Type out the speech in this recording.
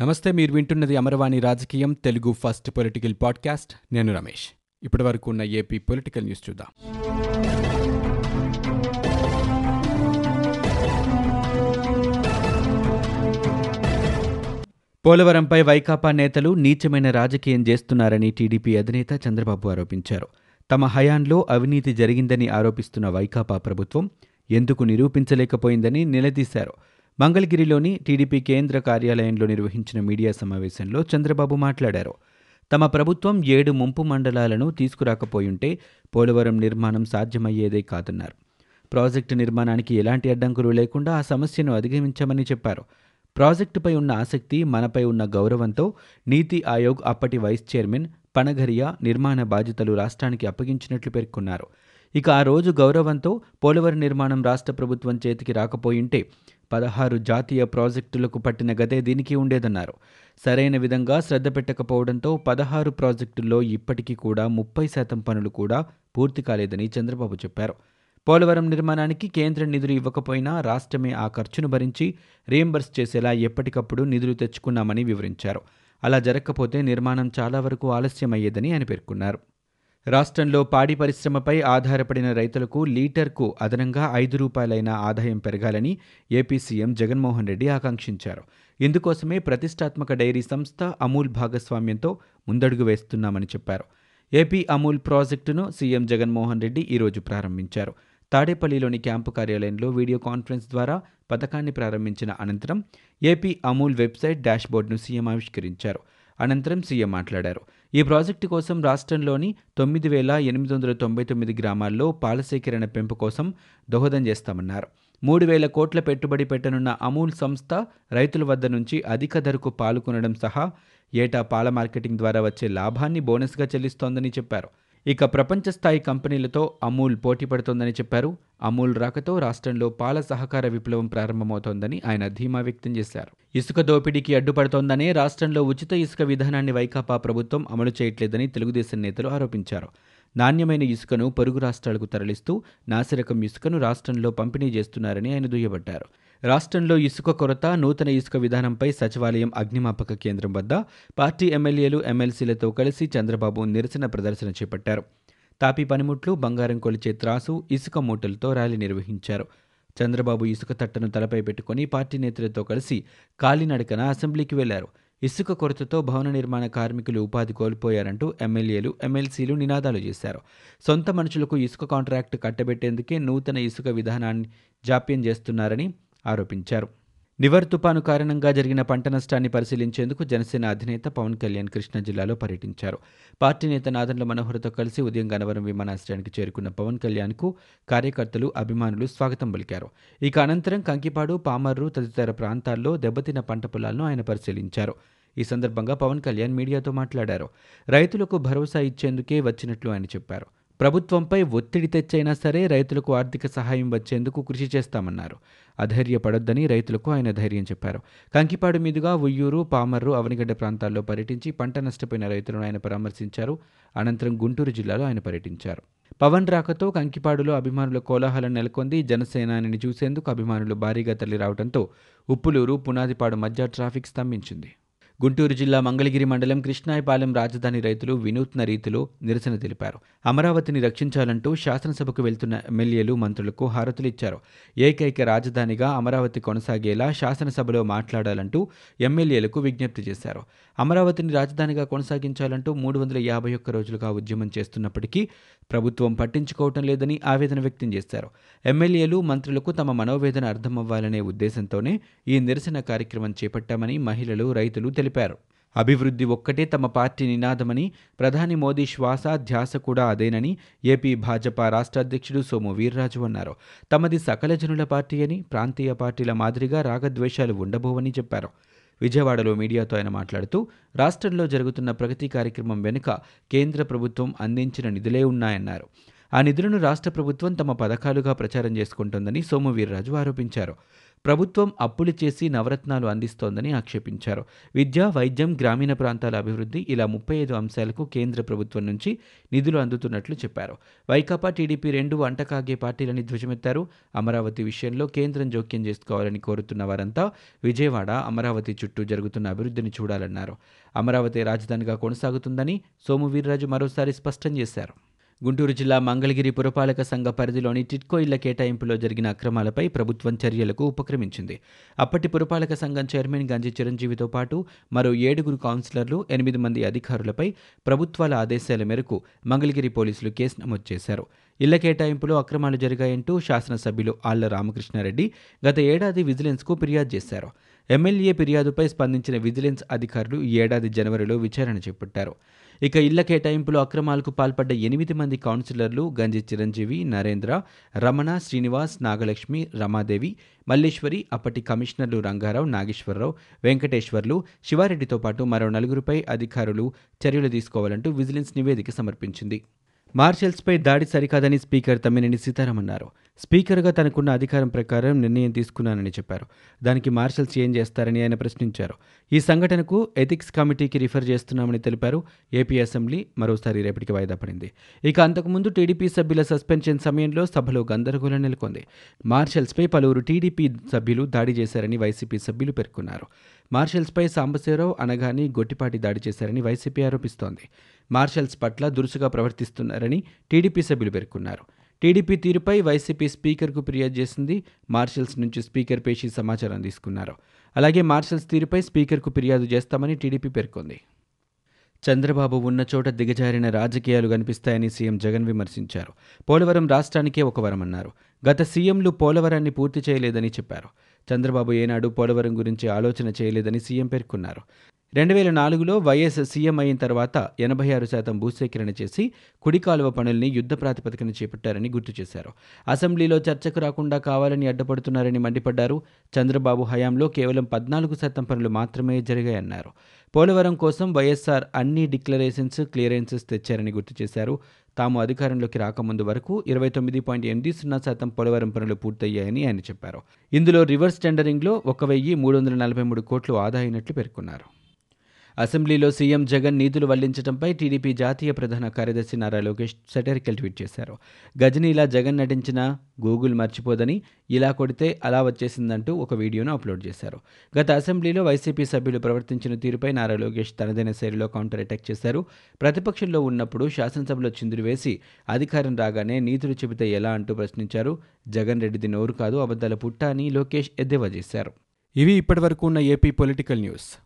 నమస్తే మీరు వింటున్నది అమరవాణి రాజకీయం తెలుగు ఫస్ట్ పొలిటికల్ పాడ్కాస్ట్. నేను రమేష్. ఇప్పటి వరకు ఉన్న ఏపీ పొలిటికల్ న్యూస్ చూద్దాం. పోలవరంపై వైకాపా నేతలు నీచమైన రాజకీయం చేస్తున్నారని టీడీపీ అధినేత చంద్రబాబు ఆరోపించారు. తమ హయాంలో అవినీతి జరిగిందని ఆరోపిస్తున్న వైకాపా ప్రభుత్వం ఎందుకు నిరూపించలేకపోయిందని నిలదీశారు. మంగళగిరిలోని టీడీపీ కేంద్ర కార్యాలయంలో నిర్వహించిన మీడియా సమావేశంలో చంద్రబాబు మాట్లాడారు. తమ ప్రభుత్వం ఏడు ముంపు మండలాలను తీసుకురాకపోయుంటే పోలవరం నిర్మాణం సాధ్యమయ్యేదే కాదన్నారు. ప్రాజెక్టు నిర్మాణానికి ఎలాంటి అడ్డంకులు లేకుండా ఆ సమస్యను అధిగమించామని చెప్పారు. ప్రాజెక్టుపై ఉన్న ఆసక్తి మనపై ఉన్న గౌరవంతో నీతి ఆయోగ్ అప్పటి వైస్ చైర్మన్ పనఘరియా నిర్మాణ బాధ్యతలు రాష్ట్రానికి అప్పగించినట్లు పేర్కొన్నారు. ఇక ఆ రోజు గౌరవంతో పోలవరం నిర్మాణం రాష్ట్ర ప్రభుత్వం చేతికి రాకపోయింటే పదహారు జాతీయ ప్రాజెక్టులకు పట్టిన గదే దీనికి ఉండేదన్నారు. సరైన విధంగా శ్రద్ధ పెట్టకపోవడంతో పదహారు ప్రాజెక్టుల్లో ఇప్పటికీ కూడా ముప్పై శాతం పనులు కూడా పూర్తి కాలేదని చంద్రబాబు చెప్పారు. పోలవరం నిర్మాణానికి కేంద్రం నిధులు ఇవ్వకపోయినా రాష్ట్రమే ఆ ఖర్చును భరించి రియంబర్స్ చేసేలా ఎప్పటికప్పుడు నిధులు తెచ్చుకున్నామని వివరించారు. అలా జరగకపోతే నిర్మాణం చాలా వరకు ఆలస్యమయ్యేదని ఆయన పేర్కొన్నారు. రాష్ట్రంలో పాడి పరిశ్రమపై ఆధారపడిన రైతులకు లీటర్కు అదనంగా ఐదు రూపాయలైన ఆదాయం పెరగాలని ఏపీ సీఎం జగన్మోహన్ రెడ్డి ఆకాంక్షించారు. ఇందుకోసమే ప్రతిష్టాత్మక డైరీ సంస్థ అమూల్ భాగస్వామ్యంతో ముందడుగు వేస్తున్నామని చెప్పారు. ఏపీ అమూల్ ప్రాజెక్టును సీఎం జగన్మోహన్ రెడ్డి ఈరోజు ప్రారంభించారు. తాడేపల్లిలోని క్యాంపు కార్యాలయంలో వీడియో కాన్ఫరెన్స్ ద్వారా పథకాన్ని ప్రారంభించిన అనంతరం ఏపీ అమూల్ వెబ్సైట్ డాష్బోర్డ్ను సీఎం ఆవిష్కరించారు. అనంతరం సీఎం మాట్లాడారు. ఈ ప్రాజెక్టు కోసం రాష్ట్రంలోని తొమ్మిది వేల ఎనిమిది వందల తొంభై తొమ్మిది గ్రామాల్లో పాల సేకరణ పెంపు కోసం దోహదం చేస్తామన్నారు. మూడు వేల కోట్ల పెట్టుబడి పెట్టనున్న అమూల్ సంస్థ రైతుల వద్ద నుంచి అధిక ధరకు పాలు కొనడం సహా ఏటా పాల మార్కెటింగ్ ద్వారా వచ్చే లాభాన్ని బోనస్గా చెల్లిస్తోందని చెప్పారు. ఇక ప్రపంచ స్థాయి కంపెనీలతో అమూల్ పోటీ పడుతోందని చెప్పారు. అమూల్ రాకతో రాష్ట్రంలో పాల సహకార విప్లవం ప్రారంభమవుతోందని ఆయన ధీమా వ్యక్తం చేశారు. ఇసుక దోపిడీకి అడ్డుపడుతోందనే రాష్ట్రంలో ఉచిత ఇసుక విధానాన్ని వైకాపా ప్రభుత్వం అమలు చేయట్లేదని తెలుగుదేశం నేతలు ఆరోపించారు. నాణ్యమైన ఇసుకను పొరుగు రాష్ట్రాలకు తరలిస్తూ నాసిరకం ఇసుకను రాష్ట్రంలో పంపిణీ చేస్తున్నారని ఆయన దుయ్యబట్టారు. రాష్ట్రంలో ఇసుక కొరత నూతన ఇసుక విధానంపై సచివాలయం అగ్నిమాపక కేంద్రం వద్ద పార్టీ ఎమ్మెల్యేలు ఎమ్మెల్సీలతో కలిసి చంద్రబాబు నిరసన ప్రదర్శన చేపట్టారు. తాపీ పనిముట్లు బంగారం కొలిచే త్రాసు ఇసుక మూటలతో ర్యాలీ నిర్వహించారు. చంద్రబాబు ఇసుక తట్టను తలపై పెట్టుకుని పార్టీ నేతలతో కలిసి కాలినడకన అసెంబ్లీకి వెళ్ళారు. ఇసుక కొరతతో భవన నిర్మాణ కార్మికులు ఉపాధి కోల్పోయారంటూ ఎమ్మెల్యేలు ఎమ్మెల్సీలు నినాదాలు చేశారు. సొంత మనుషులకు ఇసుక కాంట్రాక్టు కట్టబెట్టేందుకే నూతన ఇసుక విధానాన్ని జాప్యం చేస్తున్నారని ఆరోపించారు. నివర్ తుపాను కారణంగా జరిగిన పంట నష్టాన్ని పరిశీలించేందుకు జనసేన అధినేత పవన్ కళ్యాణ్ కృష్ణా జిల్లాలో పర్యటించారు. పార్టీ నేత నాదన్ల మనోహర్తో కలిసి ఉదయం గనవరం విమానాశ్రయానికి చేరుకున్న పవన్ కళ్యాణ్కు కార్యకర్తలు అభిమానులు స్వాగతం పలికారు. ఇక అనంతరం కంకిపాడు పామర్రు తదితర ప్రాంతాల్లో దెబ్బతిన్న పంట పొలాలను ఆయన పరిశీలించారు. ఈ సందర్భంగా పవన్ కళ్యాణ్ మీడియాతో మాట్లాడారు. రైతులకు భరోసా ఇచ్చేందుకే వచ్చినట్లు ఆయన చెప్పారు. ప్రభుత్వంపై ఒత్తిడి తెచ్చైనా సరే రైతులకు ఆర్థిక సహాయం వచ్చేందుకు కృషి చేస్తామన్నారు. అధైర్యపడొద్దని రైతులకు ఆయన ధైర్యం చెప్పారు. కంకిపాడు మీదుగా ఉయ్యూరు పామర్రు అవనిగడ్డ ప్రాంతాల్లో పర్యటించి పంట నష్టపోయిన రైతులను ఆయన పరామర్శించారు. అనంతరం గుంటూరు జిల్లాలో ఆయన పర్యటించారు. పవన్ రాకతో కంకిపాడులో అభిమానుల కోలాహలం నెలకొంది. జనసేనానిని చూసేందుకు అభిమానులు భారీగా తరలి రావడంతో ఉప్పులూరు పునాదిపాడు మధ్య ట్రాఫిక్ స్తంభించింది. గుంటూరు జిల్లా మంగళగిరి మండలం కృష్ణాయపాలెం రాజధాని రైతులు వినూత్న రీతిలో నిరసన తెలిపారు. అమరావతిని రక్షించాలంటూ శాసనసభకు వెళ్తున్న ఎమ్మెల్యేలు మంత్రులకు హారతులిచ్చారు ఏకైక రాజధానిగా అమరావతి కొనసాగేలా శాసనసభలో మాట్లాడాలంటూ ఎమ్మెల్యేలకు విజ్ఞప్తి చేశారు. అమరావతిని రాజధానిగా కొనసాగించాలంటూ మూడు వందల యాభై ఒక్క రోజులుగా ఉద్యమం చేస్తున్నప్పటికీ ప్రభుత్వం పట్టించుకోవటం లేదని ఆవేదన వ్యక్తం చేశారు. ఎమ్మెల్యేలు మంత్రులకు తమ మనోవేదన అర్థమవ్వాలనే ఉద్దేశంతోనే ఈ నిరసన కార్యక్రమం చేపట్టామని మహిళలు రైతులు తెలిపారు. అభివృద్ధి ఒక్కటే తమ పార్టీ నినాదమని ప్రధాని మోదీ శ్వాస ధ్యాస కూడా అదేనని ఏపీ భాజపా రాష్ట్ర అధ్యక్షుడు సోము వీర్రాజు అన్నారు. తమది సకల జనుల పార్టీ అని ప్రాంతీయ పార్టీల మాదిరిగా రాగద్వేషాలు ఉండబోవని చెప్పారు. విజయవాడలో మీడియాతో ఆయన మాట్లాడుతూ రాష్ట్రంలో జరుగుతున్న ప్రగతి కార్యక్రమం వెనుక కేంద్ర ప్రభుత్వం అందించిన నిధులే ఉన్నాయన్నారు. ఆ నిధులను రాష్ట్ర ప్రభుత్వం తమ పథకాలుగా ప్రచారం చేసుకుంటోందని సోము వీర్రాజు ఆరోపించారు. ప్రభుత్వం అప్పులు చేసి నవరత్నాలు అందిస్తోందని ఆక్షేపించారు. విద్య వైద్యం గ్రామీణ ప్రాంతాల అభివృద్ధి ఇలా ముప్పై ఐదు అంశాలకు కేంద్ర ప్రభుత్వం నుంచి నిధులు అందుతున్నట్లు చెప్పారు. వైకాపా టీడీపీ రెండు అంటకాగే పార్టీలని ధ్వజమెత్తారు. అమరావతి విషయంలో కేంద్రం జోక్యం చేసుకోవాలని కోరుతున్న వారంతా విజయవాడ అమరావతి చుట్టూ జరుగుతున్న అభివృద్ధిని చూడాలన్నారు. అమరావతి రాజధానిగా కొనసాగుతుందని సోము వీర్రాజు మరోసారి స్పష్టం చేశారు. గుంటూరు జిల్లా మంగళగిరి పురపాలక సంఘ పరిధిలోని టిట్కో ఇళ్ళ కేటాయింపులో జరిగిన అక్రమాలపై ప్రభుత్వం చర్యలకు ఉపక్రమించింది. అప్పటి పురపాలక సంఘం చైర్మన్ గంజి చిరంజీవితో పాటు మరో ఏడుగురు కౌన్సిలర్లు ఎనిమిది మంది అధికారులపై ప్రభుత్వాల ఆదేశాల మేరకు మంగళగిరి పోలీసులు కేసు నమోదు చేశారు. ఇళ్ళ కేటాయింపులో అక్రమాలు జరిగాయంటూ శాసనసభ్యులు ఆళ్ళ రామకృష్ణారెడ్డి గత ఏడాది విజిలెన్స్కు ఫిర్యాదు చేశారు. ఎమ్మెల్యే ఫిర్యాదుపై స్పందించిన విజిలెన్స్ అధికారులు ఈ ఏడాది జనవరిలో విచారణ చేపట్టారు. ఇక ఇళ్ళ కేటాయింపులో అక్రమాలకు పాల్పడ్డ ఎనిమిది మంది కౌన్సిలర్లు గంజి చిరంజీవి నరేంద్ర రమణ శ్రీనివాస్ నాగలక్ష్మి రమాదేవి మల్లేశ్వరి అప్పటి కమిషనర్లు రంగారావు నాగేశ్వరరావు వెంకటేశ్వర్లు శివారెడ్డితో పాటు మరో నలుగురిపై అధికారులు చర్యలు తీసుకోవాలంటూ విజిలెన్స్ నివేదిక సమర్పించింది. మార్షల్స్పై దాడి సరికాదని స్పీకర్ తమ్మినేని సీతారాం అన్నారు. స్పీకర్గా తనకున్న అధికారం ప్రకారం నిర్ణయం తీసుకున్నానని చెప్పారు. దానికి మార్షల్స్ ఏం చేస్తారని ఆయన ప్రశ్నించారు. ఈ సంఘటనకు ఎథిక్స్ కమిటీకి రిఫర్ చేస్తున్నామని తెలిపారు. ఏపీ అసెంబ్లీ మరోసారి రేపటికి వాయిదా పడింది. ఇక అంతకుముందు టీడీపీ సభ్యుల సస్పెన్షన్ సమయంలో సభలో గందరగోళం నెలకొంది. మార్షల్స్పై పలువురు టీడీపీ సభ్యులు దాడి చేశారని వైసీపీ సభ్యులు పేర్కొన్నారు. మార్షల్స్పై సాంబశివరావు అనగాని గొట్టిపాటి దాడి చేశారని వైసీపీ ఆరోపిస్తోంది. మార్షల్స్ పట్ల దురుసుగా ప్రవర్తిస్తున్నారని టీడీపీ సభ్యులు పేర్కొన్నారు. టీడీపీ తీరుపై వైసీపీ స్పీకర్కు ఫిర్యాదు చేసింది మార్షల్స్ నుంచి స్పీకర్ పేషి సమాచారం తీసుకున్నారు. అలాగే మార్షల్స్ తీరుపై స్పీకర్కు ఫిర్యాదు చేస్తామని టీడీపీ పేర్కొంది. చంద్రబాబు ఉన్న చోట దిగజారిన రాజకీయాలు కనిపిస్తాయని సీఎం జగన్ విమర్శించారు. పోలవరం రాష్ట్రానికే ఒక వరమన్నారు. గత సీఎంలు పోలవరాన్ని పూర్తి చేయలేదని చెప్పారు. చంద్రబాబు ఏనాడు పోలవరం గురించి ఆలోచన చేయలేదని సీఎం పేర్కొన్నారు. రెండు వేల నాలుగులో వైఎస్ సీఎం అయిన తర్వాత ఎనభై ఆరు శాతం భూసేకరణ చేసి కుడి కాలువ పనుల్ని యుద్ధ ప్రాతిపదికన చేపట్టారని గుర్తు చేశారు. అసెంబ్లీలో చర్చకు రాకుండా కావాలని అడ్డపడుతున్నారని మండిపడ్డారు. చంద్రబాబు హయాంలో కేవలం పద్నాలుగు శాతం పనులు మాత్రమే జరిగాయన్నారు. పోలవరం కోసం వైఎస్ఆర్ అన్ని డిక్లరేషన్స్ క్లియరెన్సెస్ తెచ్చారని గుర్తు చేశారు. తాము అధికారంలోకి రాకముందు వరకు ఇరవై తొమ్మిది పాయింట్ ఎనిమిది సున్నా శాతం పోలవరం పనులు పూర్తయ్యాయని ఆయన చెప్పారు. ఇందులో రివర్స్ టెండరింగ్లో ఒక వెయ్యి మూడు వందల నలభై మూడు కోట్లు ఆదా అయినట్లు పేర్కొన్నారు. అసెంబ్లీలో సీఎం జగన్ నీతులు వల్లించడంపై టీడీపీ జాతీయ ప్రధాన కార్యదర్శి నారా లోకేష్ సెటరికల్ ట్వీట్ చేశారు. గజనీలా జగన్ నటించిన గూగుల్ మర్చిపోదని ఇలా కొడితే అలా వచ్చేసిందంటూ ఒక వీడియోను అప్లోడ్ చేశారు. గత అసెంబ్లీలో వైసీపీ సభ్యులు ప్రవర్తించిన తీరుపై నారా లోకేష్ తనదైన శైలిలో కౌంటర్ అటాక్ చేశారు. ప్రతిపక్షంలో ఉన్నప్పుడు శాసనసభలో చిందులు వేసి అధికారం రాగానే నీతులు చెబితే ఎలా అంటూ ప్రశ్నించారు. జగన్ రెడ్డిది నోరు కాదు అబద్ధాల పుట్ట అని లోకేష్ ఎద్దేవా చేశారు. ఇవి ఇప్పటివరకు ఉన్న ఏపీ పొలిటికల్ న్యూస్.